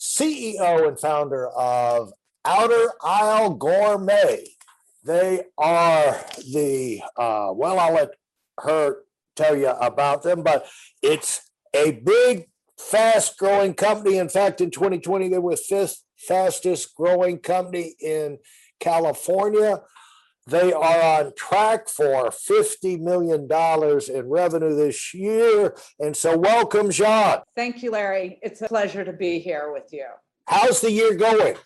CEO and founder of Outer Aisle Gourmet. They are the, uh, well, I'll let her tell you about them, but it's a big, fast growing company. In fact, in 2020, they were fifth fastest growing company in California. They are on track for $50 million in revenue this year. And so, welcome, Jeanne. Thank you, Larry. It's a pleasure to be here with you. How's the year going?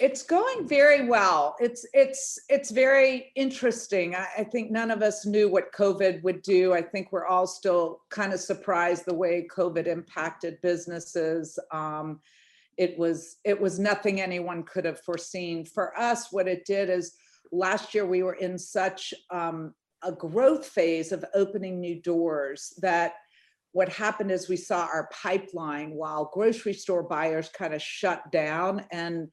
It's going very well. It's it's it's very interesting. I, I, think none of us knew what COVID would do. I think we're all still kind of surprised the way COVID impacted businesses. Um, it was it was nothing anyone could have foreseen. For us, what it did is last year we were in such um, a growth phase of opening new doors that what happened is we saw our pipeline while grocery store buyers kind of shut down and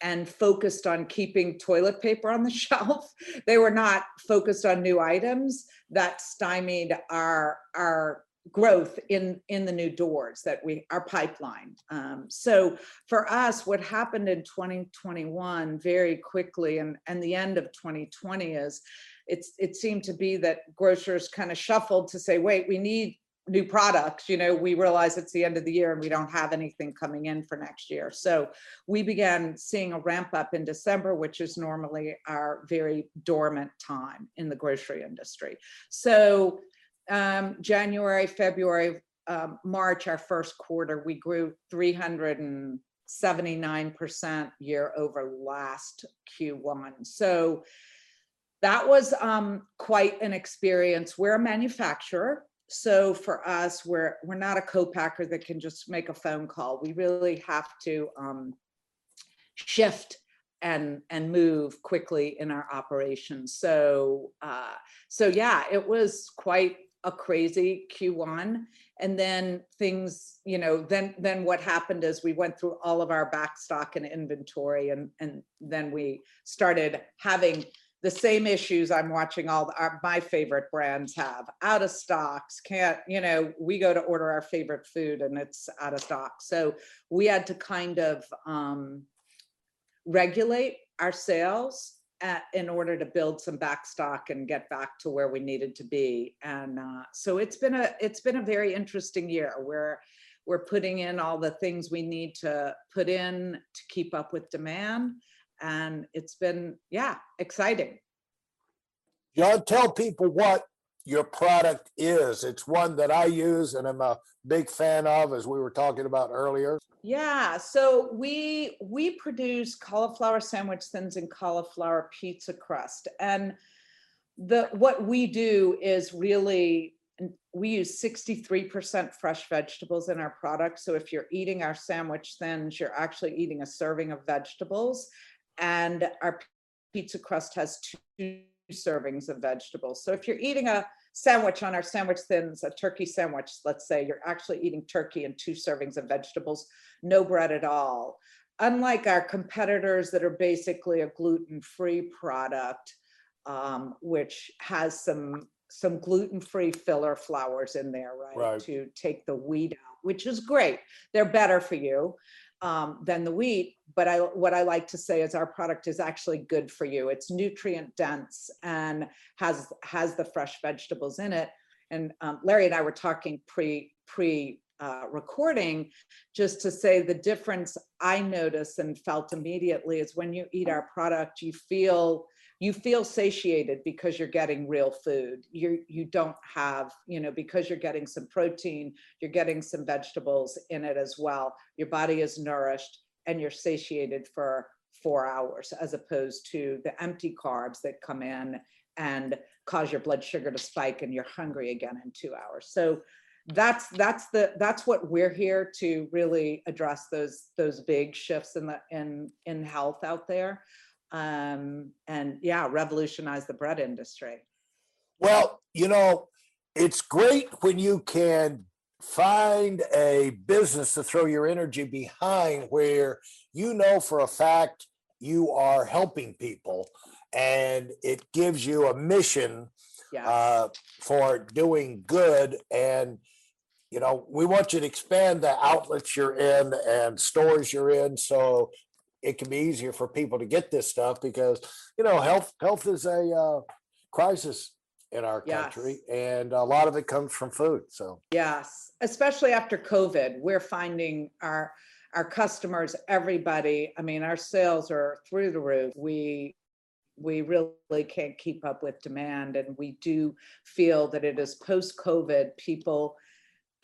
and focused on keeping toilet paper on the shelf. They were not focused on new items. That stymied our our growth in in the new doors that we our pipeline. Um, so for us what happened in 2021 very quickly and and the end of 2020 is it's it seemed to be that grocers kind of shuffled to say wait we need new products. You know we realize it's the end of the year and we don't have anything coming in for next year. So we began seeing a ramp up in december which is normally our very dormant time in the grocery industry. So um, January, February, um, March, our first quarter, we grew 379% year over last Q1. So that was um, quite an experience. We're a manufacturer. So for us, we're we're not a co-packer that can just make a phone call. We really have to um, shift and and move quickly in our operations. So uh, so yeah, it was quite a crazy Q1 and then things you know then then what happened is we went through all of our back stock and inventory and and then we started having the same issues i'm watching all the, our, my favorite brands have. Out of stocks can't you know we go to order our favorite food and it's out of stock. So we had to kind of um, regulate our sales at, in order to build some backstock and get back to where we needed to be. And uh, so it's been a it's been a very interesting year where we're putting in all the things we need to put in to keep up with demand, and it's been yeah exciting. Jeanne, tell people what your product is. It's one that I use and I'm a big fan of, as we were talking about earlier. Yeah, so we we produce cauliflower sandwich thins and cauliflower pizza crust, and the what we do is really we use 63% fresh vegetables in our product. So if you're eating our sandwich thins, you're actually eating a serving of vegetables, and our pizza crust has two servings of vegetables. So if you're eating a sandwich on our sandwich thins, a turkey sandwich, let's say you're actually eating turkey and two servings of vegetables, no bread at all. Unlike our competitors that are basically a gluten-free product, um, which has some some gluten-free filler flours in there, right, right, to take the wheat out, which is great. They're better for you um, than the wheat. But I, what I like to say is our product is actually good for you. It's nutrient dense and has has the fresh vegetables in it. And um, Larry and I were talking pre pre uh, recording just to say the difference I noticed and felt immediately is when you eat our product, you feel you feel satiated because you're getting real food. You you don't have you know because you're getting some protein you're getting some vegetables in it as well. Your body is nourished and you're satiated for four hours as opposed to the empty carbs that come in and cause your blood sugar to spike and you're hungry again in two hours. So that's that's the that's what we're here to really address those those big shifts in the in in health out there um and yeah revolutionize the bread industry well you know it's great when you can find a business to throw your energy behind where you know for a fact you are helping people and it gives you a mission yes. uh, for doing good and you know, we want you to expand the outlets you're in and stores you're in so it can be easier for people to get this stuff because you know health health is a uh, crisis in our country Yes. and a lot of it comes from food so Yes, especially after COVID, we're finding our, our customers, everybody, I mean, our sales are through the roof. We, we really can't keep up with demand and we do feel that it is post-COVID, people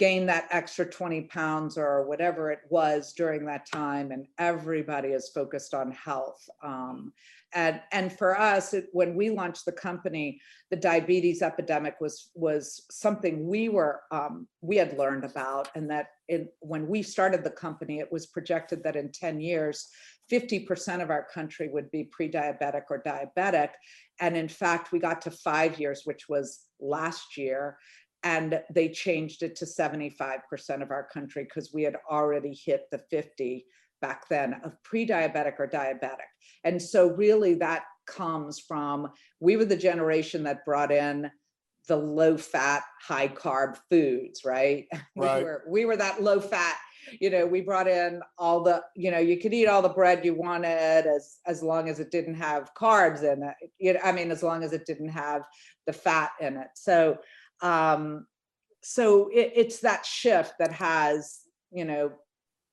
gain that extra 20 pounds or whatever it was during that time and everybody is focused on health. Um, and, and for us, it- when we launched the company, the diabetes epidemic was was something we were um, we had learned about and that in, when we started the company it was projected that in 10 years 50% of our country would be pre-diabetic or diabetic and in fact we got to five years which was last year and they changed it to 75% of our country because we had already hit the 50 back then of pre-diabetic or diabetic. And so really that comes from we were the generation that brought in the low fat high carb foods right? We Right. were we were that low fat you know we brought in all the you know you could eat all the bread you wanted as as long as it didn't have carbs in it you know i mean as long as it didn't have the fat in it. So um so it, it's that shift that has you know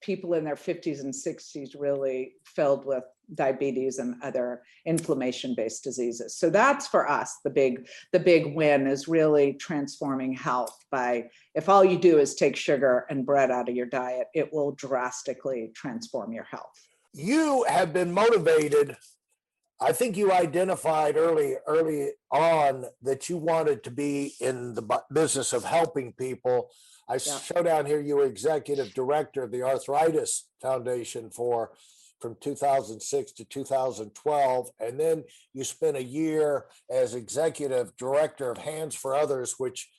people in their 50s and 60s really filled with diabetes and other inflammation based diseases. So that's for us the big the big win is really transforming health by if all you do is take sugar and bread out of your diet it will drastically transform your health. You have been motivated i think you identified early early on that you wanted to be in the bu- business of helping people i Yeah. show down here you were executive director of the arthritis foundation for from 2006 to 2012 and then you spent a year as executive director of hands for others which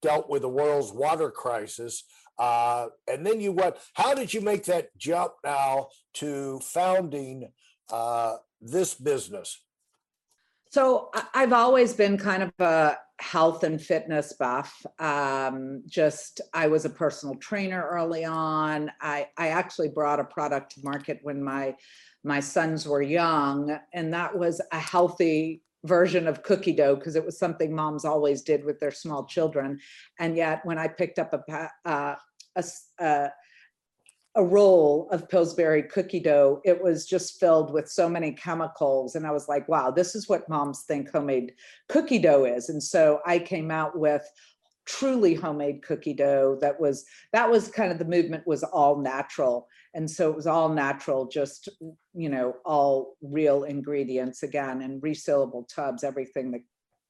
dealt with the world's water crisis uh, and then you went how did you make that jump now to founding uh, this business So I've always been kind of a health and fitness buff. Um, just I was a personal trainer early on. I, I actually brought a product to market when my my sons were young, and that was a healthy version of cookie dough because it was something moms always did with their small children. And yet, when I picked up a uh, a uh, a roll of Pillsbury cookie dough, it was just filled with so many chemicals. And I was like, wow, this is what moms think homemade cookie dough is. And so I came out with truly homemade cookie dough that was that was kind of the movement was all natural and so it was all natural just you know all real ingredients again and resealable tubs everything that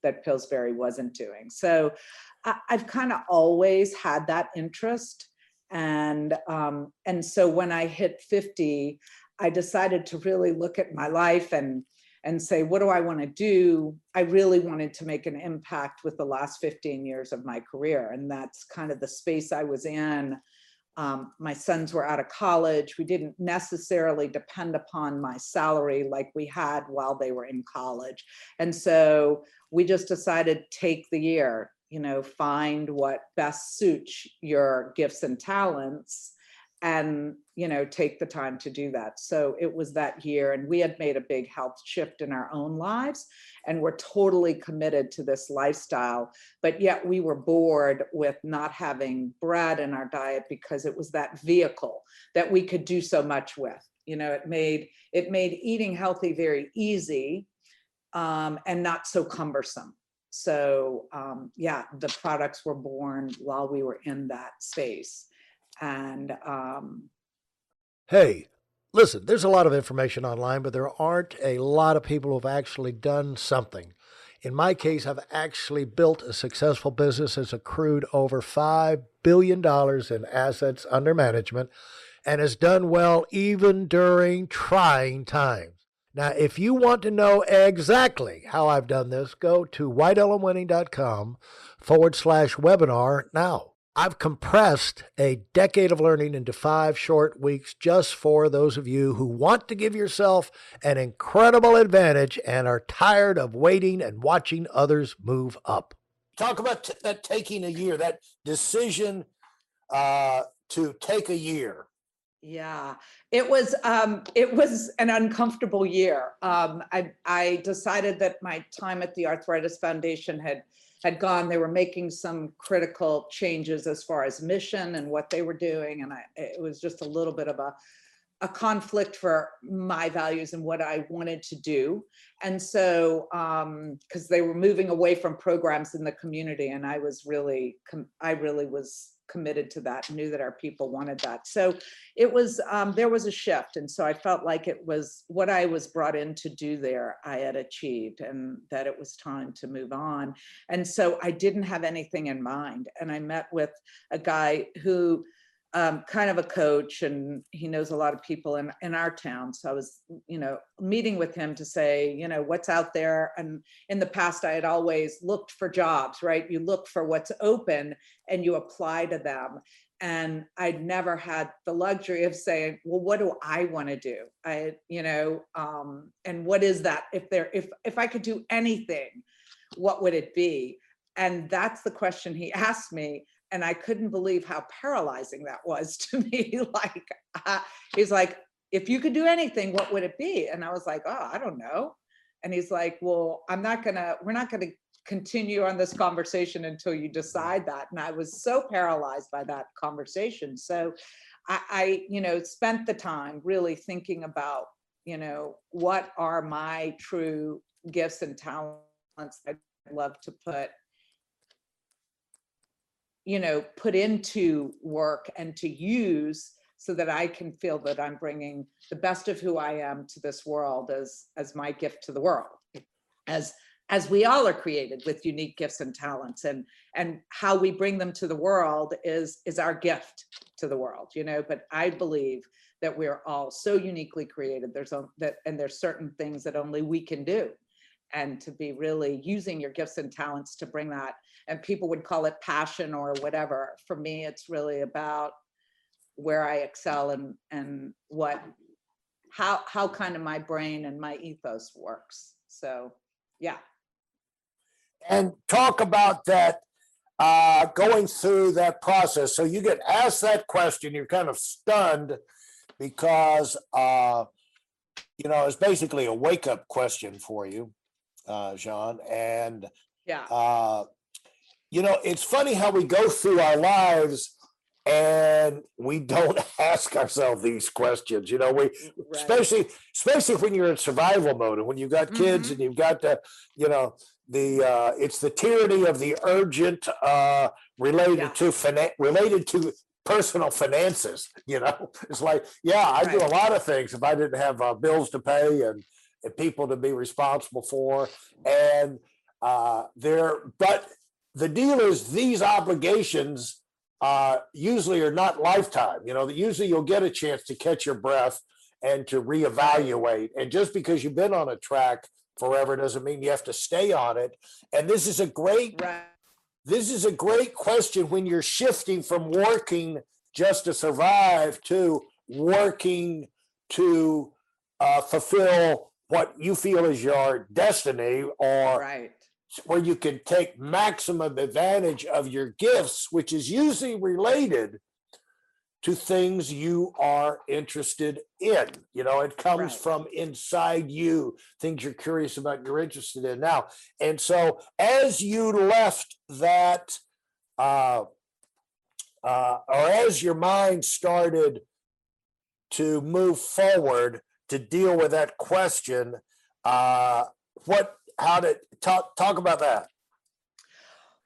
that pillsbury wasn't doing so I, i've kind of always had that interest and um, and so when I hit 50, I decided to really look at my life and and say, what do I want to do? I really wanted to make an impact with the last 15 years of my career, and that's kind of the space I was in. Um, my sons were out of college. We didn't necessarily depend upon my salary like we had while they were in college, and so we just decided take the year you know find what best suits your gifts and talents and you know take the time to do that. So it was that year and we had made a big health shift in our own lives and we're totally committed to this lifestyle. But yet we were bored with not having bread in our diet because it was that vehicle that we could do so much with. You know it made it made eating healthy very easy um, and not so cumbersome so um, yeah the products were born while we were in that space and um, Hey, listen, there's a lot of information online, but there aren't a lot of people who've actually done something. In my case, I've actually built a successful business that's accrued over $5 billion in assets under management and has done well even during trying times. Now, if you want to know exactly how I've done this, go to weidelonwinning.com forward slash webinar now. I've compressed a decade of learning into five short weeks just for those of you who want to give yourself an incredible advantage and are tired of waiting and watching others move up. Talk about t- that taking a year, that decision uh, to take a year. Yeah, it was um, it was an uncomfortable year. Um, I I decided that my time at the Arthritis Foundation had had gone. They were making some critical changes as far as mission and what they were doing, and I it was just a little bit of a a conflict for my values and what I wanted to do. And so, because um, they were moving away from programs in the community, and I was really, I really was committed to that knew that our people wanted that. So it was um, there was a shift and so i felt like it was what i was brought in to do there i had achieved and that it was time to move on. And so i didn't have anything in mind and i met with a guy who um, kind of a coach and he knows a lot of people in, in our town. So I was, you know, meeting with him to say, you know, what's out there. And in the past, I had always looked for jobs, right? You look for what's open and you apply to them. And I'd never had the luxury of saying, well, what do I want to do? I, you know, um, and what is that? If there, if if I could do anything, what would it be? And that's the question he asked me and I couldn't believe how paralyzing that was to me. like, uh, he's like, if you could do anything, what would it be? And I was like, oh, I don't know. And he's like, well, I'm not gonna, we're not gonna continue on this conversation until you decide that. And I was so paralyzed by that conversation. So I, I you know, spent the time really thinking about, you know, what are my true gifts and talents I'd love to put you know, put into work and to use so that I can feel that I'm bringing the best of who I am to this world as as my gift to the world. As as we all are created with unique gifts and talents and and how we bring them to the world is is our gift to the world you know but i believe that we're all so uniquely created there's that and there's certain things that only we can do and to be really using your gifts and talents to bring that and people would call it passion or whatever. For me it's really about where i excel and and what how how kind of my brain and my ethos works. So yeah. And talk about that uh, going through that process. So you get asked that question you're kind of stunned because uh, you know it's basically a wake-up question for you uh, Jeanne. And yeah, uh, you know, it's funny how we go through our lives and we don't ask ourselves these questions. You know, we right. especially especially when you're in survival mode and when you've got kids mm-hmm. and you've got the, you know, the uh, it's the tyranny of the urgent uh, related yeah. to finan- related to personal finances you know it's like yeah i right. do a lot of things if i didn't have uh, bills to pay and and people to be responsible for. And uh, there, but the deal is these obligations uh, usually are not lifetime. You know, usually you'll get a chance to catch your breath and to reevaluate. And just because you've been on a track forever doesn't mean you have to stay on it. And this is a great. Right. This is a great question when you're shifting from working just to survive to working to uh, fulfill what you feel is your destiny or right. where you can take maximum advantage of your gifts, which is usually related to things you are interested in. You know, it comes right. from inside you, things you're curious about, you're interested in now. And so as you left that, uh, uh, or as your mind started to move forward, to deal with that question. Uh, what? How to talk talk about that?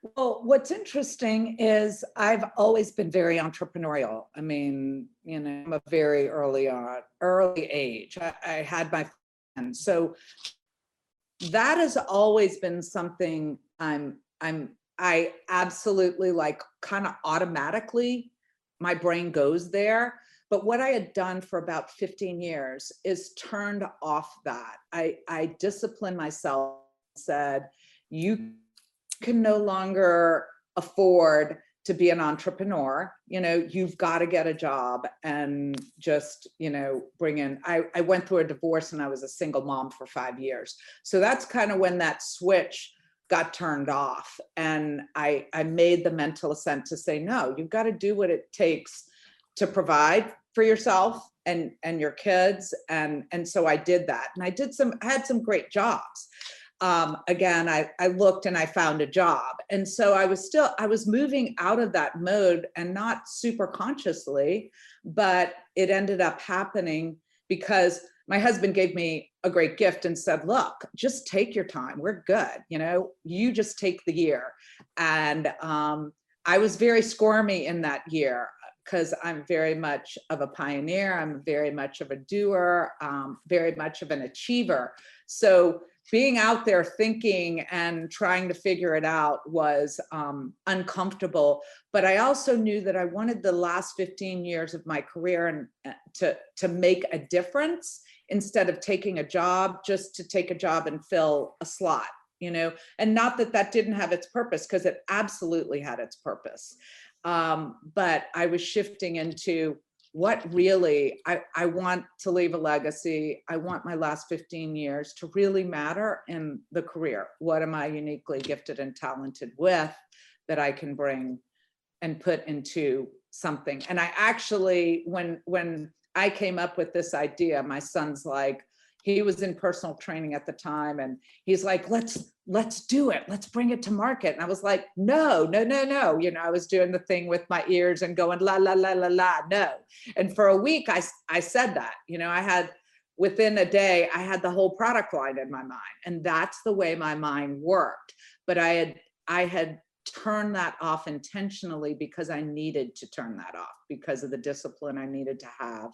Well, what's interesting is I've always been very entrepreneurial. I mean, you know, I'm a very early on, early age. I, I had my and so that has always been something I'm I'm I absolutely like kind of automatically my brain goes there. But what I had done for about 15 years is turned off that. I, I disciplined myself, said, you can no longer afford to be an entrepreneur. You know you've got to get a job and just you know bring in I, I went through a divorce and i was a single mom for five years. So that's kind of when that switch got turned off. And i i made the mental assent to say no you've got to do what it takes to provide for yourself and and your kids and and so i did that and i did some I had some great jobs um, again, I, I looked and I found a job. And so I was still, I was moving out of that mode and not super consciously, but it ended up happening because my husband gave me a great gift and said, look, just take your time. We're good. You know, you just take the year. And um, I was very squirmy in that year because I'm very much of a pioneer. I'm very much of a doer, um, very much of an achiever. So being out there thinking and trying to figure it out was um, uncomfortable but i also knew that i wanted the last 15 years of my career and uh, to to make a difference instead of taking a job just to take a job and fill a slot you know and not that that didn't have its purpose because it absolutely had its purpose um, but i was shifting into what really I, I want to leave a legacy. I want my last 15 years to really matter in the career. What am I uniquely gifted and talented with that I can bring and put into something? And I actually, when when I came up with this idea, my son's like, he was in personal training at the time and he's like let's let's do it. Let's bring it to market. And i was like no no no no. You know i was doing the thing with my ears and going la la la la la. No. And for a week i i said that. You know i had within a day i had the whole product line in my mind and that's the way my mind worked. But i had i had turned that off intentionally because i needed to turn that off because of the discipline i needed to have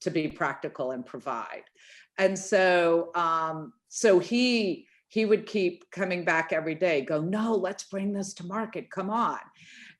to be practical and provide. And so, um, so he he would keep coming back every day, go, no, let's bring this to market. Come on.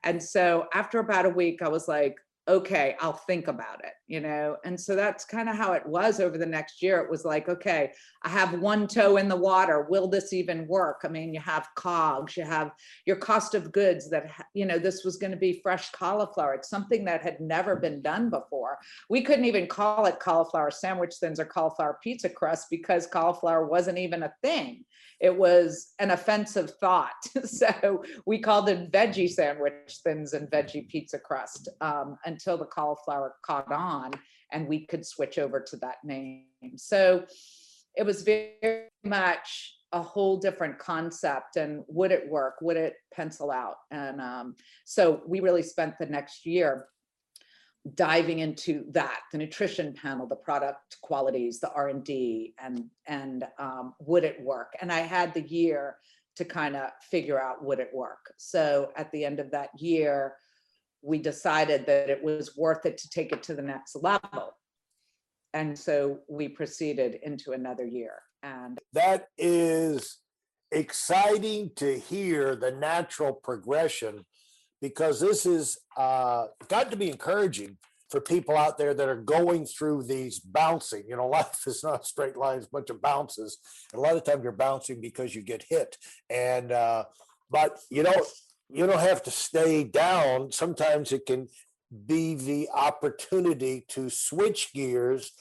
And so after about a week, I was like, okay, I'll think about it, you know? And so that's kind of how it was over the next year. It was like, okay, I have one toe in the water. Will this even work? I mean, you have cogs, you have your cost of goods that, you know, this was going to be fresh cauliflower. It's something that had never been done before. We couldn't even call it cauliflower sandwich thins or cauliflower pizza crust because cauliflower wasn't even a thing it was an offensive thought. so we called it veggie sandwich thins and veggie pizza crust um, until the cauliflower caught on and we could switch over to that name. So it was very much a whole different concept and would it work? Would it pencil out? And um, so we really spent the next year diving into that the nutrition panel the product qualities the r&d and and um, would it work and i had the year to kind of figure out would it work so at the end of that year we decided that it was worth it to take it to the next level and so we proceeded into another year and that is exciting to hear the natural progression because this is uh, got to be encouraging for people out there that are going through these bouncing. You know, life is not straight lines, a bunch of bounces. And a lot of times you're bouncing because you get hit. And uh, but you don't you don't have to stay down. Sometimes it can be the opportunity to switch gears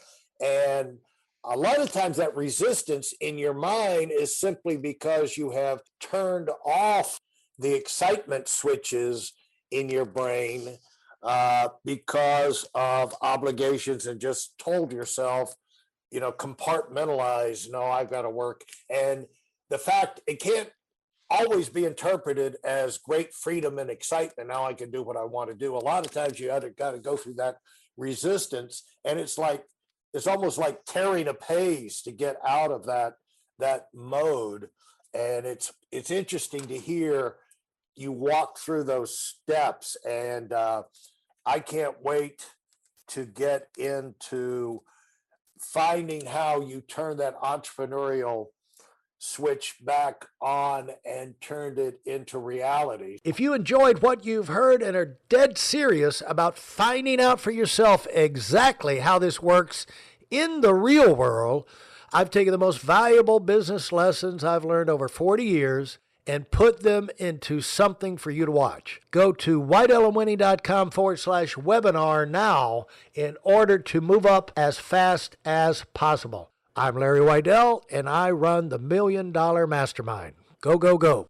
and a lot of times that resistance in your mind is simply because you have turned off the excitement switches in your brain uh, because of obligations and just told yourself, you know, compartmentalize, no, I've got to work. And the fact it can't always be interpreted as great freedom and excitement. Now I can do what I want to do. A lot of times you got to go through that resistance. And it's like, it's almost like tearing a page to get out of that that mode and it's it's interesting to hear you walk through those steps and uh, i can't wait to get into finding how you turn that entrepreneurial switch back on and turned it into reality. If you enjoyed what you've heard and are dead serious about finding out for yourself exactly how this works in the real world, I've taken the most valuable business lessons I've learned over 40 years and put them into something for you to watch. Go to weidelonwinning.com forward slash webinar now in order to move up as fast as possible. I'm Larry Weidel, and I run the Million Dollar Mastermind. Go, go, go.